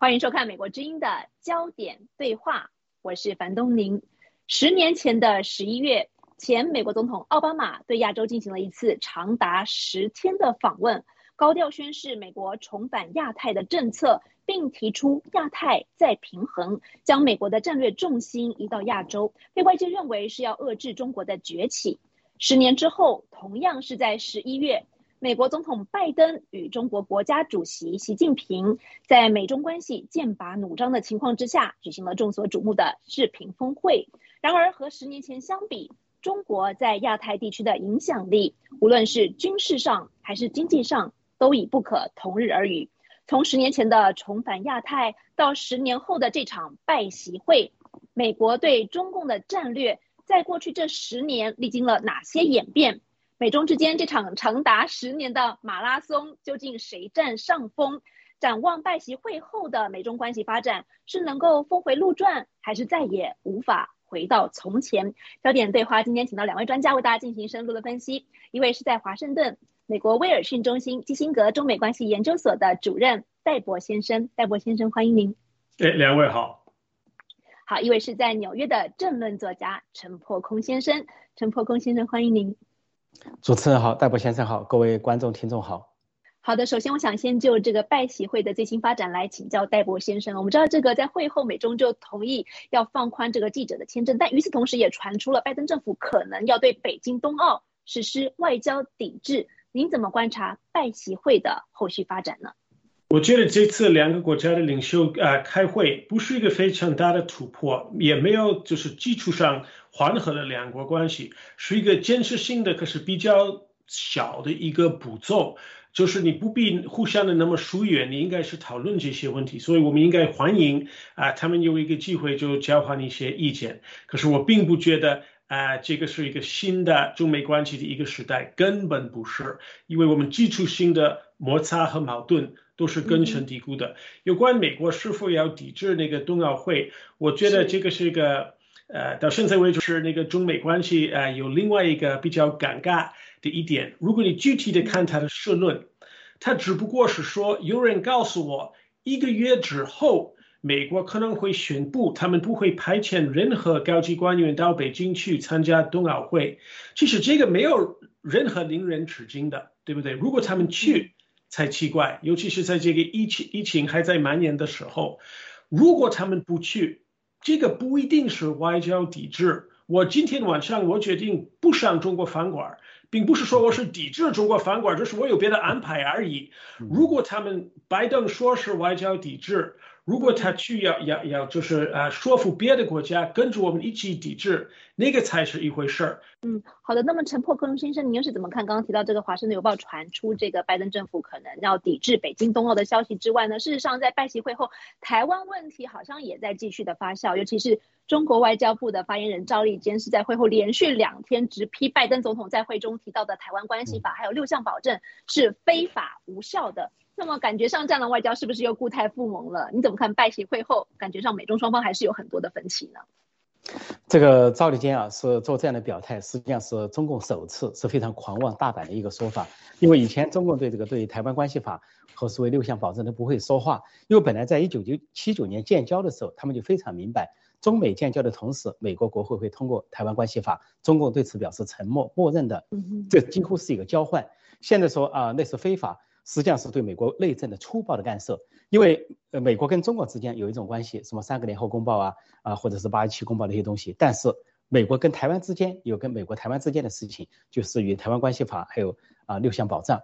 欢迎收看《美国之音》的焦点对话，我是樊东宁。十年前的十一月，前美国总统奥巴马对亚洲进行了一次长达十天的访问，高调宣示美国重返亚太的政策，并提出亚太再平衡，将美国的战略重心移到亚洲，被外界认为是要遏制中国的崛起。十年之后，同样是在十一月。美国总统拜登与中国国家主席习近平在美中关系剑拔弩张的情况之下，举行了众所瞩目的视频峰会。然而，和十年前相比，中国在亚太地区的影响力，无论是军事上还是经济上，都已不可同日而语。从十年前的重返亚太，到十年后的这场拜习会，美国对中共的战略，在过去这十年历经了哪些演变？美中之间这场长达十年的马拉松，究竟谁占上风？展望拜习会后的美中关系发展，是能够峰回路转，还是再也无法回到从前？焦点对话今天请到两位专家为大家进行深入的分析。一位是在华盛顿美国威尔逊中心基辛格中美关系研究所的主任戴博先生，戴博先生欢迎您。哎，两位好。好，一位是在纽约的政论作家陈破空先生，陈破空先生欢迎您。主持人好，戴博先生好，各位观众听众好。好的，首先我想先就这个拜习会的最新发展来请教戴博先生。我们知道这个在会后美中就同意要放宽这个记者的签证，但与此同时也传出了拜登政府可能要对北京冬奥实施外交抵制。您怎么观察拜习会的后续发展呢？我觉得这次两个国家的领袖啊开会不是一个非常大的突破，也没有就是基础上缓和了两国关系，是一个建设性的，可是比较小的一个步骤。就是你不必互相的那么疏远，你应该是讨论这些问题，所以我们应该欢迎啊，他们有一个机会就交换一些意见。可是我并不觉得啊，这个是一个新的中美关系的一个时代，根本不是，因为我们基础性的摩擦和矛盾。都是根深蒂固的。有关美国是否要抵制那个冬奥会，我觉得这个是一个呃，到现在为止是那个中美关系呃有另外一个比较尴尬的一点。如果你具体的看他的社论，他只不过是说有人告诉我，一个月之后美国可能会宣布他们不会派遣任何高级官员到北京去参加冬奥会。其实这个没有任何令人吃惊的，对不对？如果他们去。才奇怪，尤其是在这个疫情疫情还在蔓延的时候，如果他们不去，这个不一定是外交抵制。我今天晚上我决定不上中国饭馆，并不是说我是抵制中国饭馆，就是我有别的安排而已。如果他们拜登说是外交抵制。如果他去要要要就是呃说服别的国家跟着我们一起抵制，那个才是一回事儿。嗯，好的。那么陈破克隆先生，您又是怎么看刚刚提到这个《华盛顿邮报》传出这个拜登政府可能要抵制北京冬奥的消息之外呢？事实上，在拜习会后，台湾问题好像也在继续的发酵，尤其是中国外交部的发言人赵立坚是在会后连续两天直批拜登总统在会中提到的《台湾关系法》还有六项保证是非法无效的。那么感觉上，这样的外交是不是又固态复萌了？你怎么看拜协会后，感觉上美中双方还是有很多的分歧呢？这个赵立坚啊，是做这样的表态，实际上是中共首次是非常狂妄大胆的一个说法。因为以前中共对这个对台湾关系法和所谓六项保证都不会说话，因为本来在一九九七九年建交的时候，他们就非常明白，中美建交的同时，美国国会会通过台湾关系法，中共对此表示沉默，默认的，这几乎是一个交换。现在说啊，那是非法。实际上是对美国内政的粗暴的干涉，因为呃，美国跟中国之间有一种关系，什么三个联合公报啊，啊，或者是八一七公报那些东西。但是美国跟台湾之间有跟美国台湾之间的事情，就是与台湾关系法还有啊六项保障。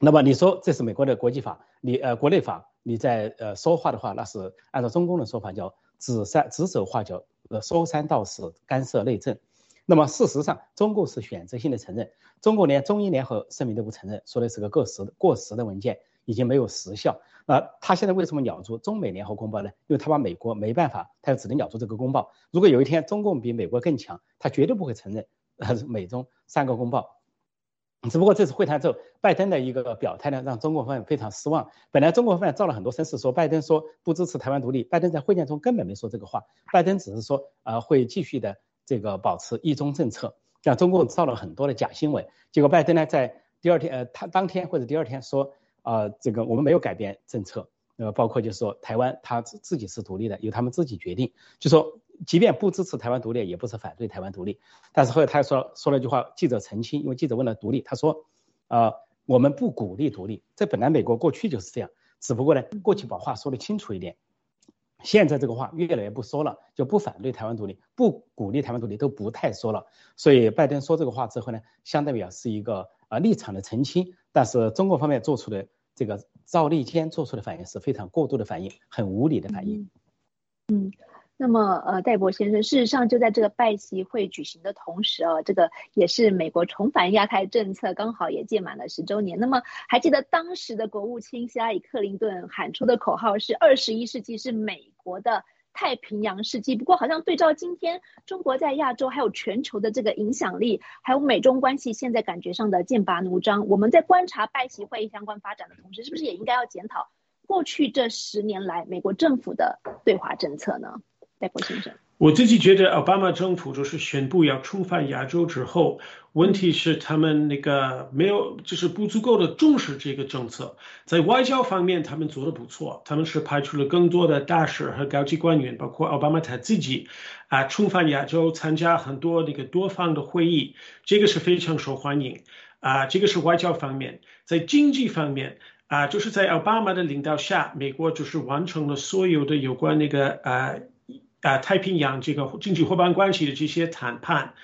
那么你说这是美国的国际法，你呃国内法，你在呃说话的话，那是按照中共的说法叫指三指手画脚，呃说三道四，干涉内政。那么事实上，中共是选择性的承认，中共连中英联合声明都不承认，说的是个过时的过时的文件，已经没有时效。那他现在为什么咬住中美联合公报呢？因为他把美国没办法，他就只能咬住这个公报。如果有一天中共比美国更强，他绝对不会承认美中三个公报。只不过这次会谈之后，拜登的一个表态呢，让中国方面非常失望。本来中国方面造了很多声势，说拜登说不支持台湾独立，拜登在会见中根本没说这个话，拜登只是说啊会继续的。这个保持一中政策，让中共造了很多的假新闻，结果拜登呢在第二天，呃，他当天或者第二天说，啊，这个我们没有改变政策，呃，包括就是说台湾他自自己是独立的，由他们自己决定。就说即便不支持台湾独立，也不是反对台湾独立。但是后来他又说说了一句话，记者澄清，因为记者问了独立，他说，呃，我们不鼓励独立。这本来美国过去就是这样，只不过呢，过去把话说的清楚一点。现在这个话越来越不说了，就不反对台湾独立，不鼓励台湾独立，都不太说了。所以拜登说这个话之后呢，相当于啊是一个呃立场的澄清。但是中国方面做出的这个赵立坚做出的反应是非常过度的反应，很无理的反应。嗯。那么，呃，戴博先生，事实上就在这个拜习会举行的同时啊，这个也是美国重返亚太政策刚好也届满了十周年。那么，还记得当时的国务卿希拉里·克林顿喊出的口号是“二十一世纪是美国的太平洋世纪”。不过，好像对照今天中国在亚洲还有全球的这个影响力，还有美中关系现在感觉上的剑拔弩张，我们在观察拜习会议相关发展的同时，是不是也应该要检讨过去这十年来美国政府的对华政策呢？戴博先生，我自己觉得奥巴马政府就是宣布要重返亚洲之后，问题是他们那个没有，就是不足够的重视这个政策。在外交方面，他们做的不错，他们是派出了更多的大使和高级官员，包括奥巴马他自己，啊，重返亚洲参加很多那个多方的会议，这个是非常受欢迎。啊，这个是外交方面，在经济方面，啊，就是在奥巴马的领导下，美国就是完成了所有的有关那个啊。啊，太平洋这个经济伙伴关系的这些谈判，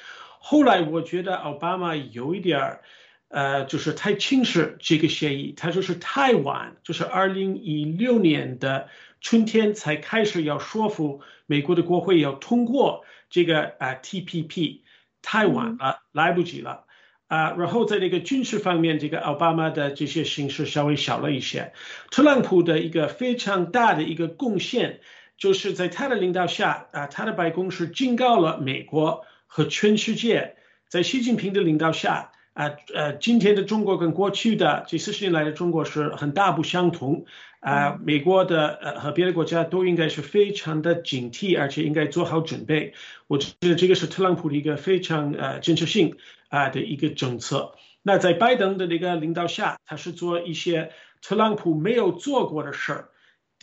后来我觉得奥巴马有一点儿，呃，就是太轻视这个协议，他就是太晚，就是二零一六年的春天才开始要说服美国的国会要通过这个啊 TPP，太晚了，来不及了啊。然后在这个军事方面，这个奥巴马的这些形势稍微小了一些，特朗普的一个非常大的一个贡献。就是在他的领导下啊，他的白宫是警告了美国和全世界，在习近平的领导下啊，呃，今天的中国跟过去的这四十年来的中国是很大不相同啊。美国的呃和别的国家都应该是非常的警惕，而且应该做好准备。我觉得这个是特朗普的一个非常呃建设性啊的一个政策。那在拜登的那个领导下，他是做一些特朗普没有做过的事儿。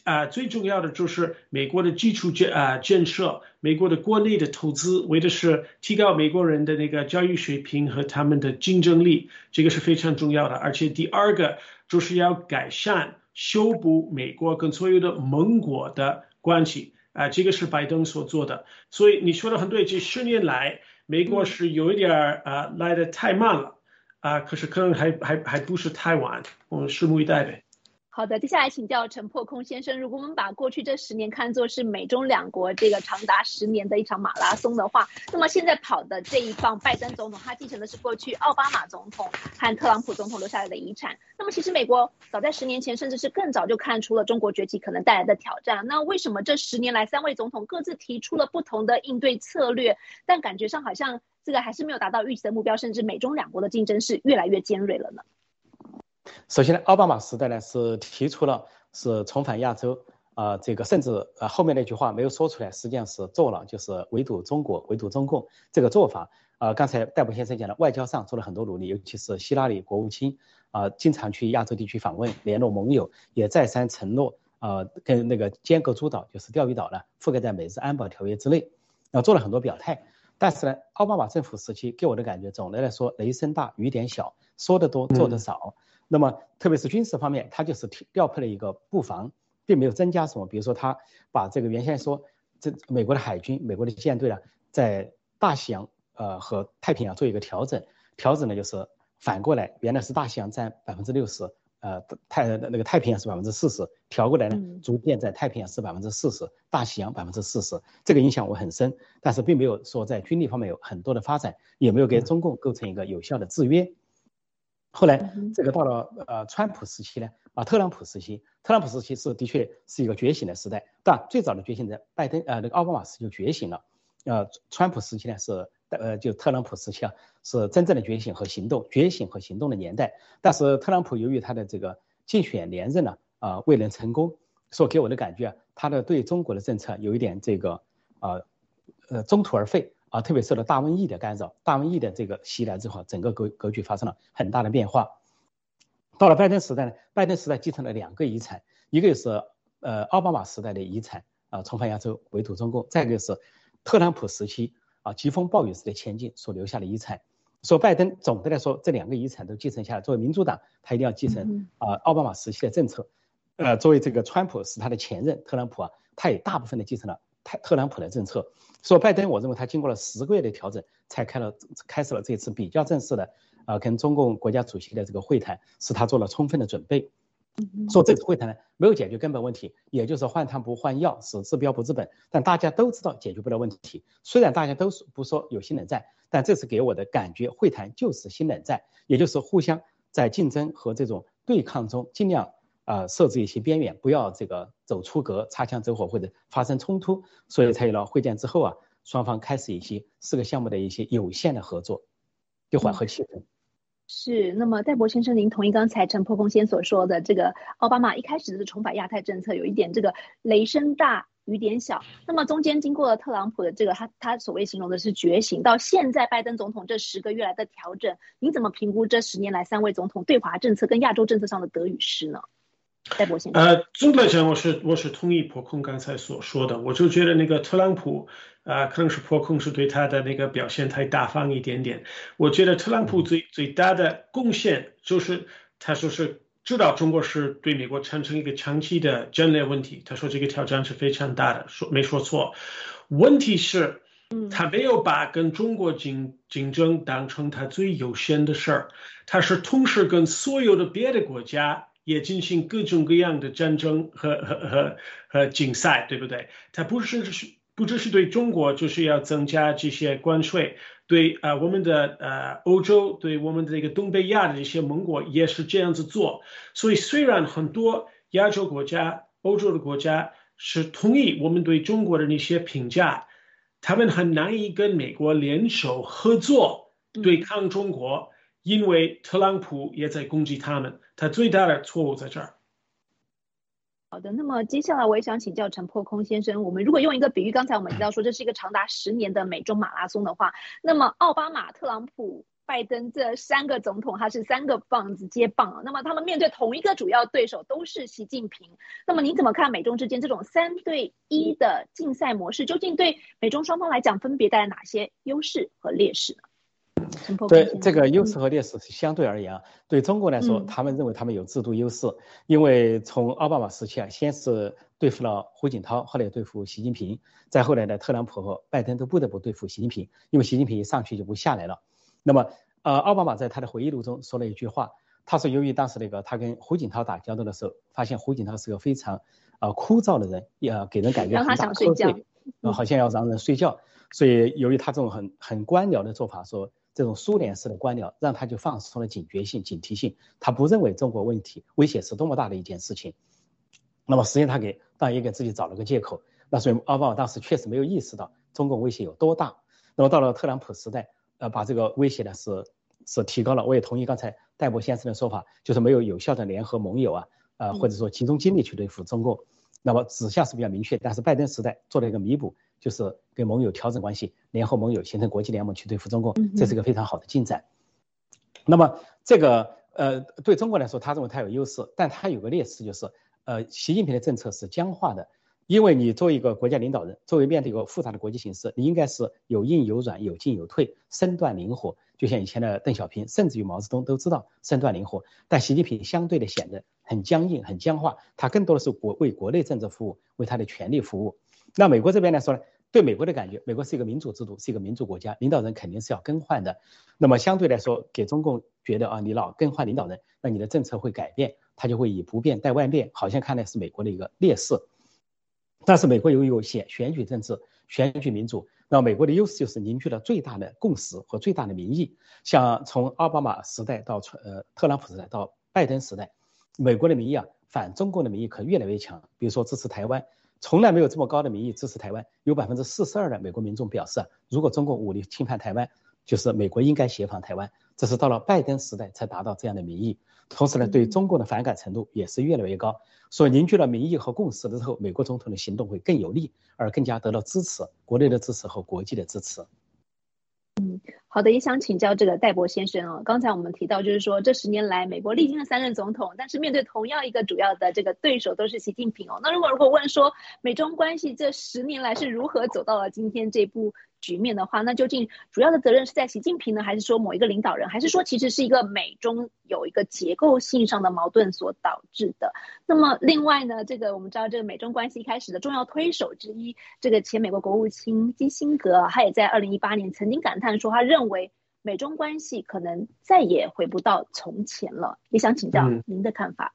啊，最重要的就是美国的基础建啊建设，美国的国内的投资，为的是提高美国人的那个教育水平和他们的竞争力，这个是非常重要的。而且第二个就是要改善、修补美国跟所有的盟国的关系啊，这个是拜登所做的。所以你说的很对，这十年来美国是有一点儿啊来的太慢了啊，可是可能还还还不是太晚，我们拭目以待呗。好的，接下来请教陈破空先生。如果我们把过去这十年看作是美中两国这个长达十年的一场马拉松的话，那么现在跑的这一棒拜登总统，他继承的是过去奥巴马总统和特朗普总统留下来的遗产。那么其实美国早在十年前，甚至是更早就看出了中国崛起可能带来的挑战。那为什么这十年来三位总统各自提出了不同的应对策略，但感觉上好像这个还是没有达到预期的目标，甚至美中两国的竞争是越来越尖锐了呢？首先呢，奥巴马时代呢是提出了是重返亚洲，啊，这个甚至呃后面那句话没有说出来，实际上是做了，就是围堵中国、围堵中共这个做法。啊，刚才戴博先生讲了，外交上做了很多努力，尤其是希拉里国务卿啊，经常去亚洲地区访问，联络盟友，也再三承诺啊，跟那个尖阁诸岛，就是钓鱼岛呢，覆盖在美日安保条约之内，啊，做了很多表态。但是呢，奥巴马政府时期给我的感觉，总的来说雷声大雨点小，说的多做的少。那么，特别是军事方面，他就是调配了一个布防，并没有增加什么。比如说，他把这个原先说这美国的海军、美国的舰队呢，在大西洋呃和太平洋做一个调整，调整呢就是反过来，原来是大西洋占百分之六十，呃太那个太平洋是百分之四十，调过来呢，逐渐在太平洋是百分之四十，大西洋百分之四十，这个影响我很深。但是并没有说在军力方面有很多的发展，也没有给中共构成一个有效的制约。后来这个到了呃川普时期呢，啊特朗普时期，特朗普时期是的确是一个觉醒的时代，但最早的觉醒在拜登呃那个奥巴马时期就觉醒了，呃川普时期呢是呃就特朗普时期啊是真正的觉醒和行动，觉醒和行动的年代。但是特朗普由于他的这个竞选连任呢啊未能成功，所给我的感觉啊他的对中国的政策有一点这个啊呃中途而废。啊，特别受到大瘟疫的干扰，大瘟疫的这个袭来之后，整个格格局发生了很大的变化。到了拜登时代呢，拜登时代继承了两个遗产，一个是呃奥巴马时代的遗产啊，重返亚洲，围堵中共；再一个是特朗普时期啊疾风暴雨式的前进所留下的遗产。说拜登总的来说，这两个遗产都继承下来。作为民主党，他一定要继承啊奥巴马时期的政策。呃，作为这个川普是他的前任，特朗普啊，他也大部分的继承了特特朗普的政策。所以拜登，我认为他经过了十个月的调整，才开了开始了这次比较正式的啊跟中共国家主席的这个会谈，使他做了充分的准备。说这次会谈呢，没有解决根本问题，也就是换汤不换药，是治标不治本。但大家都知道解决不了问题。虽然大家都不说有新冷战，但这次给我的感觉，会谈就是新冷战，也就是互相在竞争和这种对抗中，尽量啊设置一些边缘，不要这个走出格、擦枪走火或者发生冲突。所以才有了会见之后啊，双方开始一些四个项目的一些有限的合作，就缓和气氛。是，那么戴博先生，您同意刚才陈破空先所说的，这个奥巴马一开始是重返亚太政策，有一点这个雷声大雨点小。那么中间经过了特朗普的这个他他所谓形容的是觉醒，到现在拜登总统这十个月来的调整，您怎么评估这十年来三位总统对华政策跟亚洲政策上的得与失呢？戴博先生，呃，总的来讲，我是我是同意破空刚才所说的，我就觉得那个特朗普。啊，可能是破空是对他的那个表现太大方一点点。我觉得特朗普最最大的贡献就是他说是知道中国是对美国产生一个长期的战略问题。他说这个挑战是非常大的，说没说错。问题是，他没有把跟中国竞竞争当成他最优先的事儿。他是同时跟所有的别的国家也进行各种各样的战争和和和和竞赛，对不对？它不是是。不只是对中国，就是要增加这些关税，对啊，我们的呃欧洲，对我们的这个东北亚的这些盟国也是这样子做。所以，虽然很多亚洲国家、欧洲的国家是同意我们对中国的那些评价，他们很难以跟美国联手合作对抗中国，因为特朗普也在攻击他们。他最大的错误在这儿。好的，那么接下来我也想请教陈破空先生，我们如果用一个比喻，刚才我们提到说这是一个长达十年的美中马拉松的话，那么奥巴马、特朗普、拜登这三个总统，他是三个棒子接棒啊，那么他们面对同一个主要对手都是习近平，那么您怎么看美中之间这种三对一的竞赛模式，究竟对美中双方来讲分别带来哪些优势和劣势呢？对这个优势和劣势是相对而言啊，对中国来说，他们认为他们有制度优势，因为从奥巴马时期啊，先是对付了胡锦涛，后来对付习近平，再后来呢，特朗普和拜登都不得不对付习近平，因为习近平一上去就不下来了。那么，呃，奥巴马在他的回忆录中说了一句话，他说由于当时那个他跟胡锦涛打交道的时候，发现胡锦涛是个非常呃枯燥的人，也给人感觉很打瞌睡，好像要让人睡觉，所以由于他这种很很官僚的做法，说。这种苏联式的官僚，让他就放松了警觉性、警惕性。他不认为中国问题威胁是多么大的一件事情。那么实际上他给当然也给自己找了个借口。那所以奥巴马当时确实没有意识到中共威胁有多大。那么到了特朗普时代，呃，把这个威胁呢是是提高了。我也同意刚才戴博先生的说法，就是没有有效的联合盟友啊，呃，或者说集中精力去对付中共。那么指向是比较明确，但是拜登时代做了一个弥补。就是跟盟友调整关系，联合盟友形成国际联盟去对付中共，这是一个非常好的进展。那么这个呃对中国来说，他认为他有优势，但他有个劣势，就是呃习近平的政策是僵化的。因为你作为一个国家领导人，作为面对一个复杂的国际形势，你应该是有硬有软，有进有退，身段灵活。就像以前的邓小平，甚至于毛泽东都知道身段灵活，但习近平相对的显得很僵硬、很僵化。他更多的是国为国内政治服务，为他的权力服务。那美国这边来说呢？对美国的感觉，美国是一个民主制度，是一个民主国家，领导人肯定是要更换的。那么相对来说，给中共觉得啊，你老更换领导人，那你的政策会改变，他就会以不变带万变，好像看来是美国的一个劣势。但是美国由于有选选举政治、选举民主，那美国的优势就是凝聚了最大的共识和最大的民意。像从奥巴马时代到呃特朗普时代到拜登时代，美国的民意啊，反中共的民意可越来越强。比如说支持台湾。从来没有这么高的民意支持台湾，有百分之四十二的美国民众表示啊，如果中国武力侵犯台湾，就是美国应该协防台湾。这是到了拜登时代才达到这样的民意。同时呢，对中共的反感程度也是越来越高。所以凝聚了民意和共识的时候，美国总统的行动会更有力，而更加得到支持，国内的支持和国际的支持。好的，也想请教这个戴博先生啊。刚才我们提到，就是说这十年来，美国历经了三任总统，但是面对同样一个主要的这个对手都是习近平哦。那如果如果问说，美中关系这十年来是如何走到了今天这步？局面的话，那究竟主要的责任是在习近平呢，还是说某一个领导人，还是说其实是一个美中有一个结构性上的矛盾所导致的？那么另外呢，这个我们知道，这个美中关系一开始的重要推手之一，这个前美国国务卿基辛格，他也在二零一八年曾经感叹说，他认为美中关系可能再也回不到从前了。也想请教您的看法。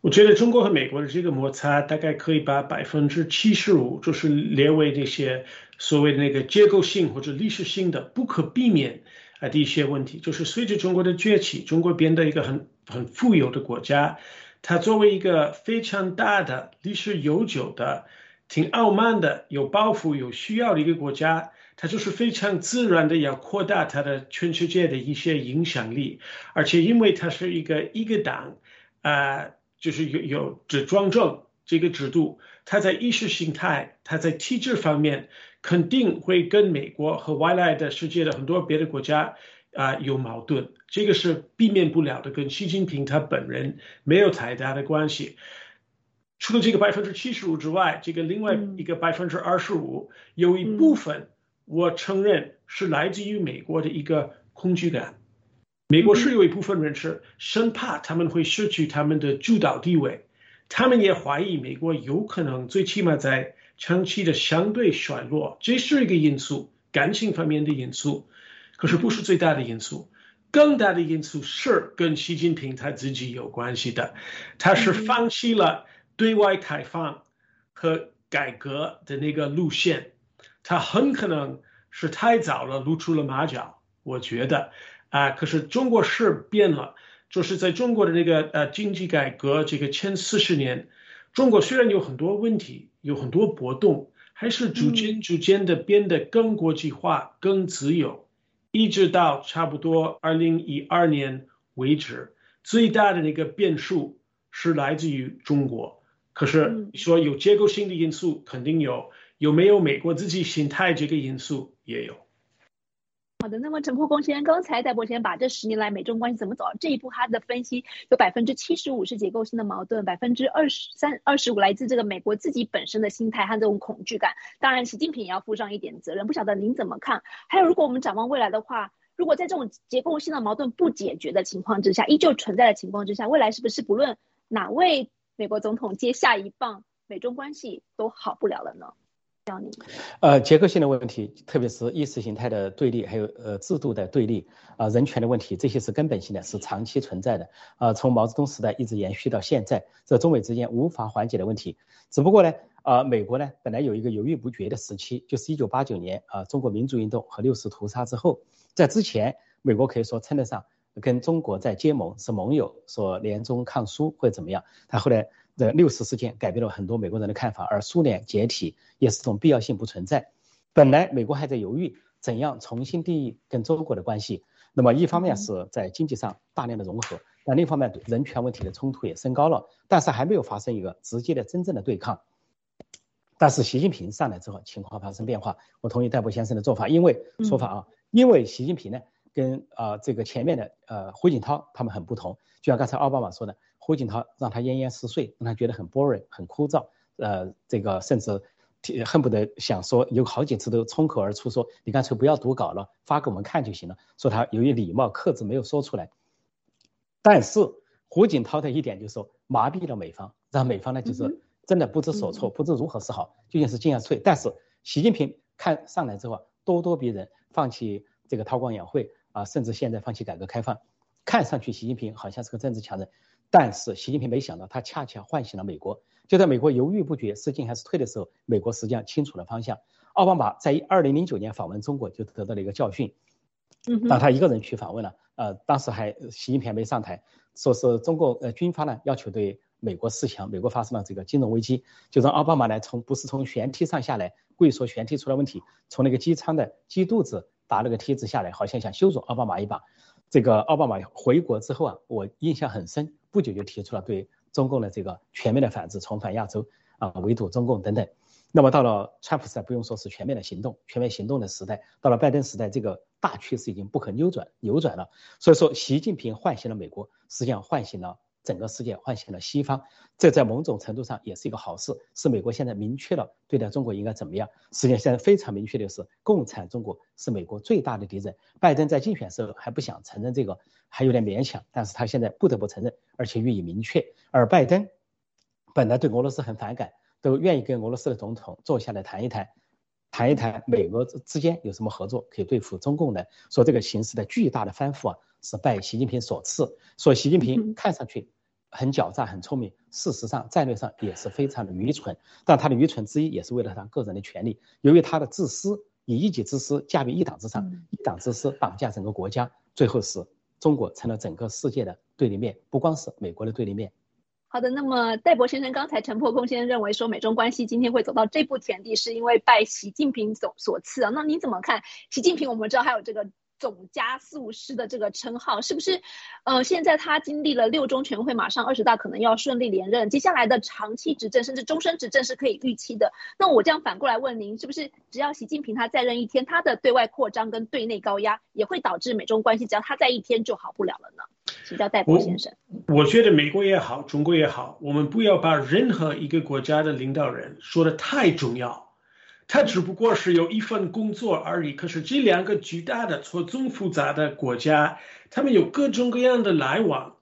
我觉得中国和美国的这个摩擦，大概可以把百分之七十五，就是列为那些所谓的那个结构性或者历史性的不可避免啊的一些问题。就是随着中国的崛起，中国变得一个很很富有的国家，它作为一个非常大的历史悠久的、挺傲慢的、有抱负、有需要的一个国家，它就是非常自然的要扩大它的全世界的一些影响力，而且因为它是一个一个党啊。就是有有只庄政这个制度，它在意识形态，它在体制方面肯定会跟美国和外来的世界的很多别的国家啊有矛盾，这个是避免不了的，跟习近平他本人没有太大的关系。除了这个百分之七十五之外，这个另外一个百分之二十五，有一部分我承认是来自于美国的一个恐惧感。美国是有一部分人是生怕他们会失去他们的主导地位，他们也怀疑美国有可能最起码在长期的相对衰落，这是一个因素，感情方面的因素，可是不是最大的因素，更大的因素是跟习近平他自己有关系的，他是放弃了对外开放和改革的那个路线，他很可能是太早了露出了马脚，我觉得。啊，可是中国是变了，就是在中国的那个呃经济改革这个前四十年，中国虽然有很多问题，有很多波动，还是逐渐逐渐的变得更国际化、更自由，一直到差不多二零一二年为止，最大的那个变数是来自于中国。可是说有结构性的因素肯定有，有没有美国自己心态这个因素也有。好的，那么陈破公先生刚才戴博先把这十年来美中关系怎么走这一步，他的分析有百分之七十五是结构性的矛盾，百分之二十三、二十五来自这个美国自己本身的心态和这种恐惧感。当然，习近平也要负上一点责任。不晓得您怎么看？还有，如果我们展望未来的话，如果在这种结构性的矛盾不解决的情况之下，依旧存在的情况之下，未来是不是不论哪位美国总统接下一棒，美中关系都好不了了呢？呃，结构性的问题，特别是意识形态的对立，还有呃制度的对立，啊，人权的问题，这些是根本性的，是长期存在的。啊，从毛泽东时代一直延续到现在，这中美之间无法缓解的问题。只不过呢，啊，美国呢本来有一个犹豫不决的时期，就是一九八九年啊，中国民主运动和六四屠杀之后，在之前，美国可以说称得上跟中国在结盟，是盟友，说联中抗苏或怎么样。他后来。这六四事件改变了很多美国人的看法，而苏联解体也是种必要性不存在。本来美国还在犹豫怎样重新定义跟中国的关系，那么一方面是在经济上大量的融合，但另一方面人权问题的冲突也升高了，但是还没有发生一个直接的真正的对抗。但是习近平上来之后，情况发生变化。我同意戴博先生的做法，因为说法啊，因为习近平呢跟啊这个前面的呃胡锦涛他们很不同，就像刚才奥巴马说的。胡锦涛让他奄奄四睡，让他觉得很 boring，很枯燥。呃，这个甚至恨不得想说，有好几次都冲口而出说：“你干脆不要读稿了，发给我们看就行了。”说他由于礼貌克制没有说出来。但是胡锦涛的一点就是说麻痹了美方，让美方呢就是真的不知所措，不知如何是好，究竟是进还是退。但是习近平看上来之后啊咄咄逼人，放弃这个韬光养晦啊，甚至现在放弃改革开放，看上去习近平好像是个政治强人。但是习近平没想到，他恰恰唤醒了美国。就在美国犹豫不决是进还是退的时候，美国实际上清楚了方向。奥巴马在二零零九年访问中国就得到了一个教训。当他一个人去访问了，呃，当时还习近平没上台，说是中国呃军方呢要求对美国示强，美国发生了这个金融危机，就让奥巴马来从不是从舷梯上下来，故意说舷梯出了问题，从那个机舱的机肚子打了个梯子下来，好像想羞辱奥巴马一把。这个奥巴马回国之后啊，我印象很深。不久就提出了对中共的这个全面的反制，重返亚洲啊，围堵中共等等。那么到了川普时代，不用说是全面的行动，全面行动的时代。到了拜登时代，这个大趋势已经不可扭转扭转了。所以说，习近平唤醒了美国，实际上唤醒了。整个世界唤醒了西方，这在某种程度上也是一个好事，是美国现在明确了对待中国应该怎么样。实际上现在非常明确的是，共产中国是美国最大的敌人。拜登在竞选时候还不想承认这个，还有点勉强，但是他现在不得不承认，而且予以明确。而拜登本来对俄罗斯很反感，都愿意跟俄罗斯的总统坐下来谈一谈，谈一谈美俄之间有什么合作可以对付中共的。说这个形势的巨大的翻覆啊，是拜习近平所赐。说习近平看上去。很狡诈，很聪明，事实上战略上也是非常的愚蠢。但他的愚蠢之一也是为了他个人的权利。由于他的自私，以一己之私驾于一党之上，一党之私绑架整个国家，最后使中国成了整个世界的对立面，不光是美国的对立面。好的，那么戴博先生刚才陈破空先生认为说美中关系今天会走到这步田地，是因为拜习近平所所赐啊。那你怎么看？习近平我们知道还有这个。总加速师的这个称号是不是？呃，现在他经历了六中全会，马上二十大可能要顺利连任，接下来的长期执政甚至终身执政是可以预期的。那我这样反过来问您，是不是只要习近平他再任一天，他的对外扩张跟对内高压也会导致美中关系只要他在一天就好不了了呢？请教戴博先生。我觉得美国也好，中国也好，我们不要把任何一个国家的领导人说的太重要。他只不过是有一份工作而已。可是这两个巨大的、错综复杂的国家，他们有各种各样的来往，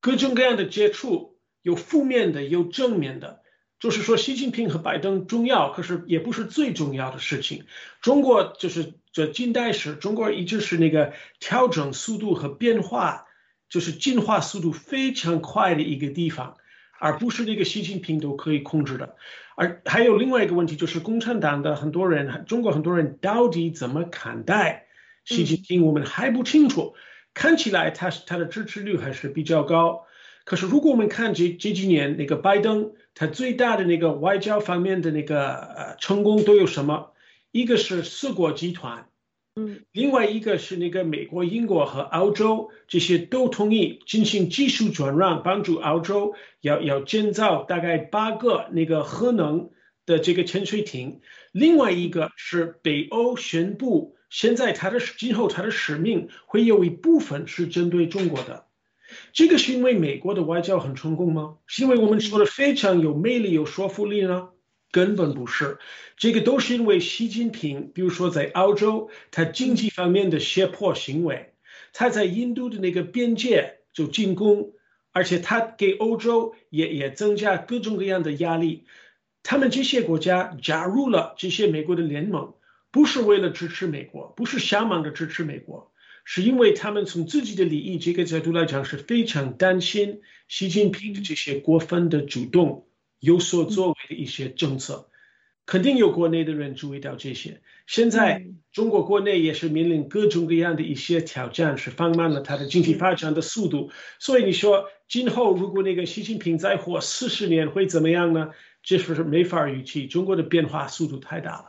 各种各样的接触，有负面的，有正面的。就是说，习近平和拜登重要，可是也不是最重要的事情。中国就是这近代史，中国一直是那个调整速度和变化，就是进化速度非常快的一个地方。而不是那个习近平都可以控制的，而还有另外一个问题，就是共产党的很多人，中国很多人到底怎么看待习近平，我们还不清楚。看起来他他的支持率还是比较高，可是如果我们看这这几年那个拜登，他最大的那个外交方面的那个呃成功都有什么？一个是四国集团。嗯，另外一个是那个美国、英国和澳洲这些都同意进行技术转让，帮助澳洲要要建造大概八个那个核能的这个潜水艇。另外一个是北欧宣布，现在它的今后它的使命会有一部分是针对中国的。这个是因为美国的外交很成功吗？是因为我们说的非常有魅力、有说服力呢？根本不是，这个都是因为习近平，比如说在澳洲，他经济方面的胁迫行为，他在印度的那个边界就进攻，而且他给欧洲也也增加各种各样的压力。他们这些国家加入了这些美国的联盟，不是为了支持美国，不是想忙着支持美国，是因为他们从自己的利益这个角度来讲是非常担心习近平的这些过分的主动。有所作为的一些政策，肯定有国内的人注意到这些。现在中国国内也是面临各种各样的一些挑战，是放慢了它的经济发展的速度。所以你说今后如果那个习近平再活四十年会怎么样呢？这是没法预期。中国的变化速度太大了。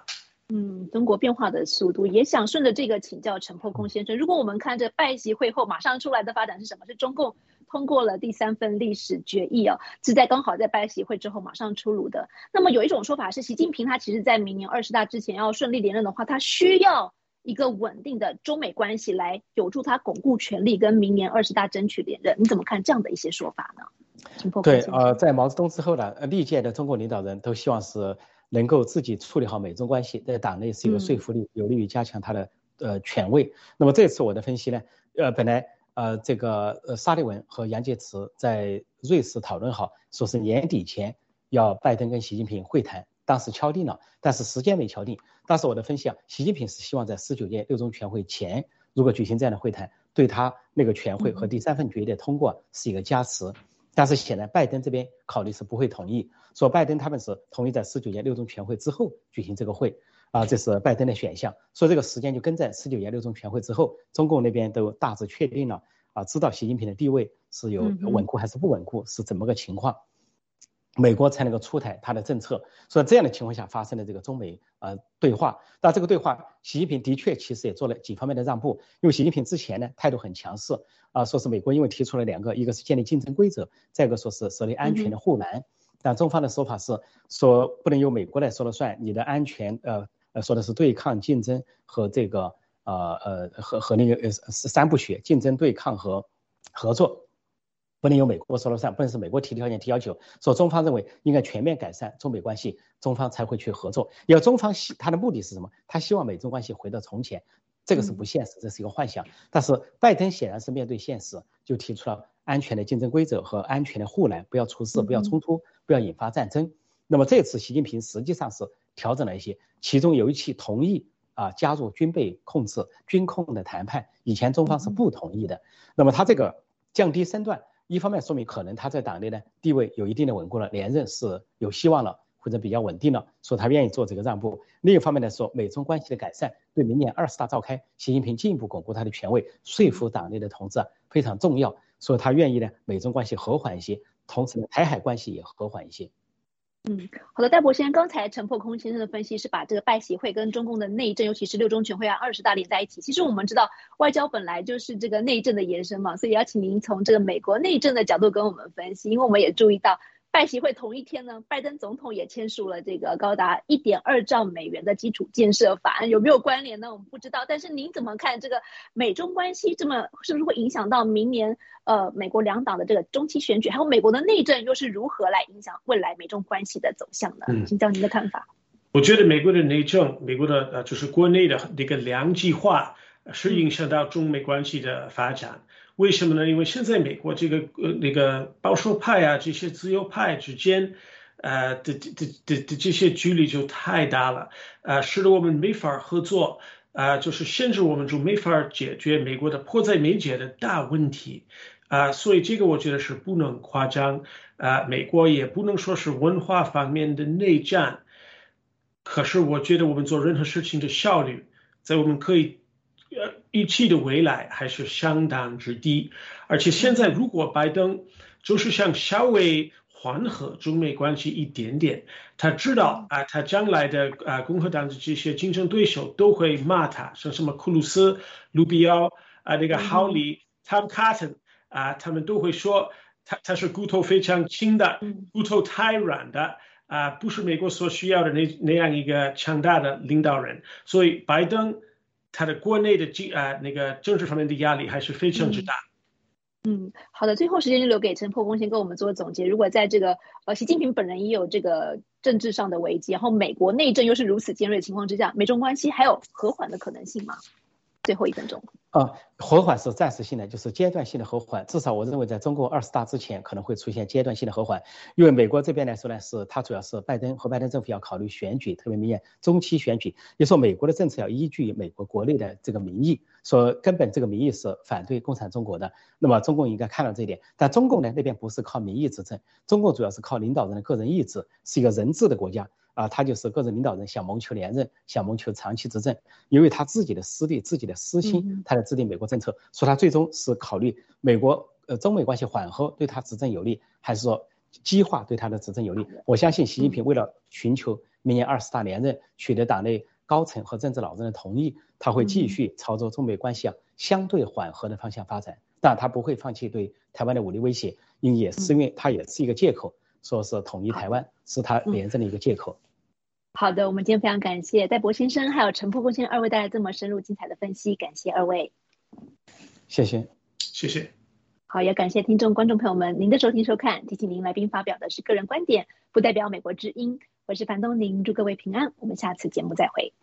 嗯，中国变化的速度，也想顺着这个请教陈破空先生。如果我们看着拜习会后马上出来的发展是什么？是中共。通过了第三份历史决议啊，是在刚好在拜习会之后马上出炉的。那么有一种说法是，习近平他其实在明年二十大之前要顺利连任的话，他需要一个稳定的中美关系来有助他巩固权力，跟明年二十大争取连任。你怎么看这样的一些说法呢？对，呃，在毛泽东之后呢，历届的中国领导人都希望是能够自己处理好美中关系，在党内是有说服力，有利于加强他的呃权威。那么这次我的分析呢，呃，本来。呃，这个呃，沙利文和杨洁篪在瑞士讨论好，说是年底前要拜登跟习近平会谈，当时敲定了，但是时间没敲定。当时我的分析啊，习近平是希望在十九届六中全会前，如果举行这样的会谈，对他那个全会和第三份决议的通过是一个加持。但是显然拜登这边考虑是不会同意，说拜登他们是同意在十九届六中全会之后举行这个会。啊，这是拜登的选项，所以这个时间就跟在十九届六中全会之后，中共那边都大致确定了啊，知道习近平的地位是有稳固还是不稳固，是怎么个情况，美国才能够出台他的政策。所以这样的情况下发生了这个中美呃对话，那这个对话，习近平的确其实也做了几方面的让步，因为习近平之前呢态度很强势啊，说是美国因为提出了两个，一个是建立竞争规则，再一个说是设立安全的护栏，但中方的说法是说不能由美国来说了算，你的安全呃。呃，说的是对抗竞争和这个呃呃和和那个呃三部曲：竞争、对抗和合作，不能由美国说了算，不能是美国提条件提要求。说中方认为应该全面改善中美关系，中方才会去合作。要中方希他的目的是什么？他希望美中关系回到从前，这个是不现实，这是一个幻想。但是拜登显然是面对现实，就提出了安全的竞争规则和安全的护栏，不要出事，不要冲突，不要引发战争。那么这次习近平实际上是调整了一些，其中有一期同意。啊，加入军备控制、军控的谈判，以前中方是不同意的。那么他这个降低身段，一方面说明可能他在党内呢地位有一定的稳固了，连任是有希望了，或者比较稳定了，说他愿意做这个让步。另一方面来说，美中关系的改善对明年二十大召开，习近平进一步巩固他的权位，说服党内的同志啊非常重要，所以他愿意呢美中关系和缓一些，同时呢台海关系也和缓一些。嗯，好的，戴博先生，刚才陈破空先生的分析是把这个拜协会跟中共的内政，尤其是六中全会啊、二十大连在一起。其实我们知道，外交本来就是这个内政的延伸嘛，所以邀请您从这个美国内政的角度跟我们分析，因为我们也注意到。拜习会同一天呢，拜登总统也签署了这个高达一点二兆美元的基础建设法案，有没有关联呢？我们不知道。但是您怎么看这个美中关系这么是不是会影响到明年呃美国两党的这个中期选举，还有美国的内政又是如何来影响未来美中关系的走向呢？请教您的看法。我觉得美国的内政，美国的呃就是国内的那个两极化是影响到中美关系的发展。为什么呢？因为现在美国这个呃那个保守派啊，这些自由派之间，呃的的的的这些距离就太大了，呃，使得我们没法合作，啊，就是限制我们就没法解决美国的迫在眉睫的大问题，啊，所以这个我觉得是不能夸张，啊，美国也不能说是文化方面的内战，可是我觉得我们做任何事情的效率，在我们可以。呃，预期的未来还是相当之低，而且现在如果拜登就是想稍微缓和中美关系一点点，他知道啊，他将来的啊共和党的这些竞争对手都会骂他，像什么库鲁斯、卢比奥啊，那个哈里、Tom Cotton 啊，他们都会说他他是骨头非常轻的，骨头太软的啊，不是美国所需要的那那样一个强大的领导人，所以拜登。他的国内的经啊那个政治方面的压力还是非常之大。嗯，好的，最后时间就留给陈破风先给我们做总结。如果在这个呃习近平本人也有这个政治上的危机，然后美国内政又是如此尖锐的情况之下，美中关系还有和缓的可能性吗？最后一分钟。啊，和缓是暂时性的，就是阶段性的和缓。至少我认为，在中共二十大之前，可能会出现阶段性的和缓。因为美国这边来说呢，是它主要是拜登和拜登政府要考虑选举，特别明年中期选举。也说美国的政策要依据美国国内的这个民意，说根本这个民意是反对共产中国的。那么中共应该看到这一点。但中共呢那边不是靠民意执政，中共主要是靠领导人的个人意志，是一个人治的国家。啊，他就是个人领导人，想谋求连任，想谋求长期执政，因为他自己的私利、自己的私心，他在制定美国政策。说他最终是考虑美国呃中美关系缓和对他执政有利，还是说激化对他的执政有利？我相信习近平为了寻求明年二十大连任，取得党内高层和政治老人的同意，他会继续朝着中美关系啊相对缓和的方向发展，但他不会放弃对台湾的武力威胁，因为也是因为他也是一个借口，说是统一台湾是他连任的一个借口。好的，我们今天非常感谢戴博先生还有陈破公先生二位带来这么深入精彩的分析，感谢二位。谢谢，谢谢。好，也感谢听众观众朋友们您的收听收看。提醒您，来宾发表的是个人观点，不代表美国之音。我是樊东宁，祝各位平安。我们下次节目再会。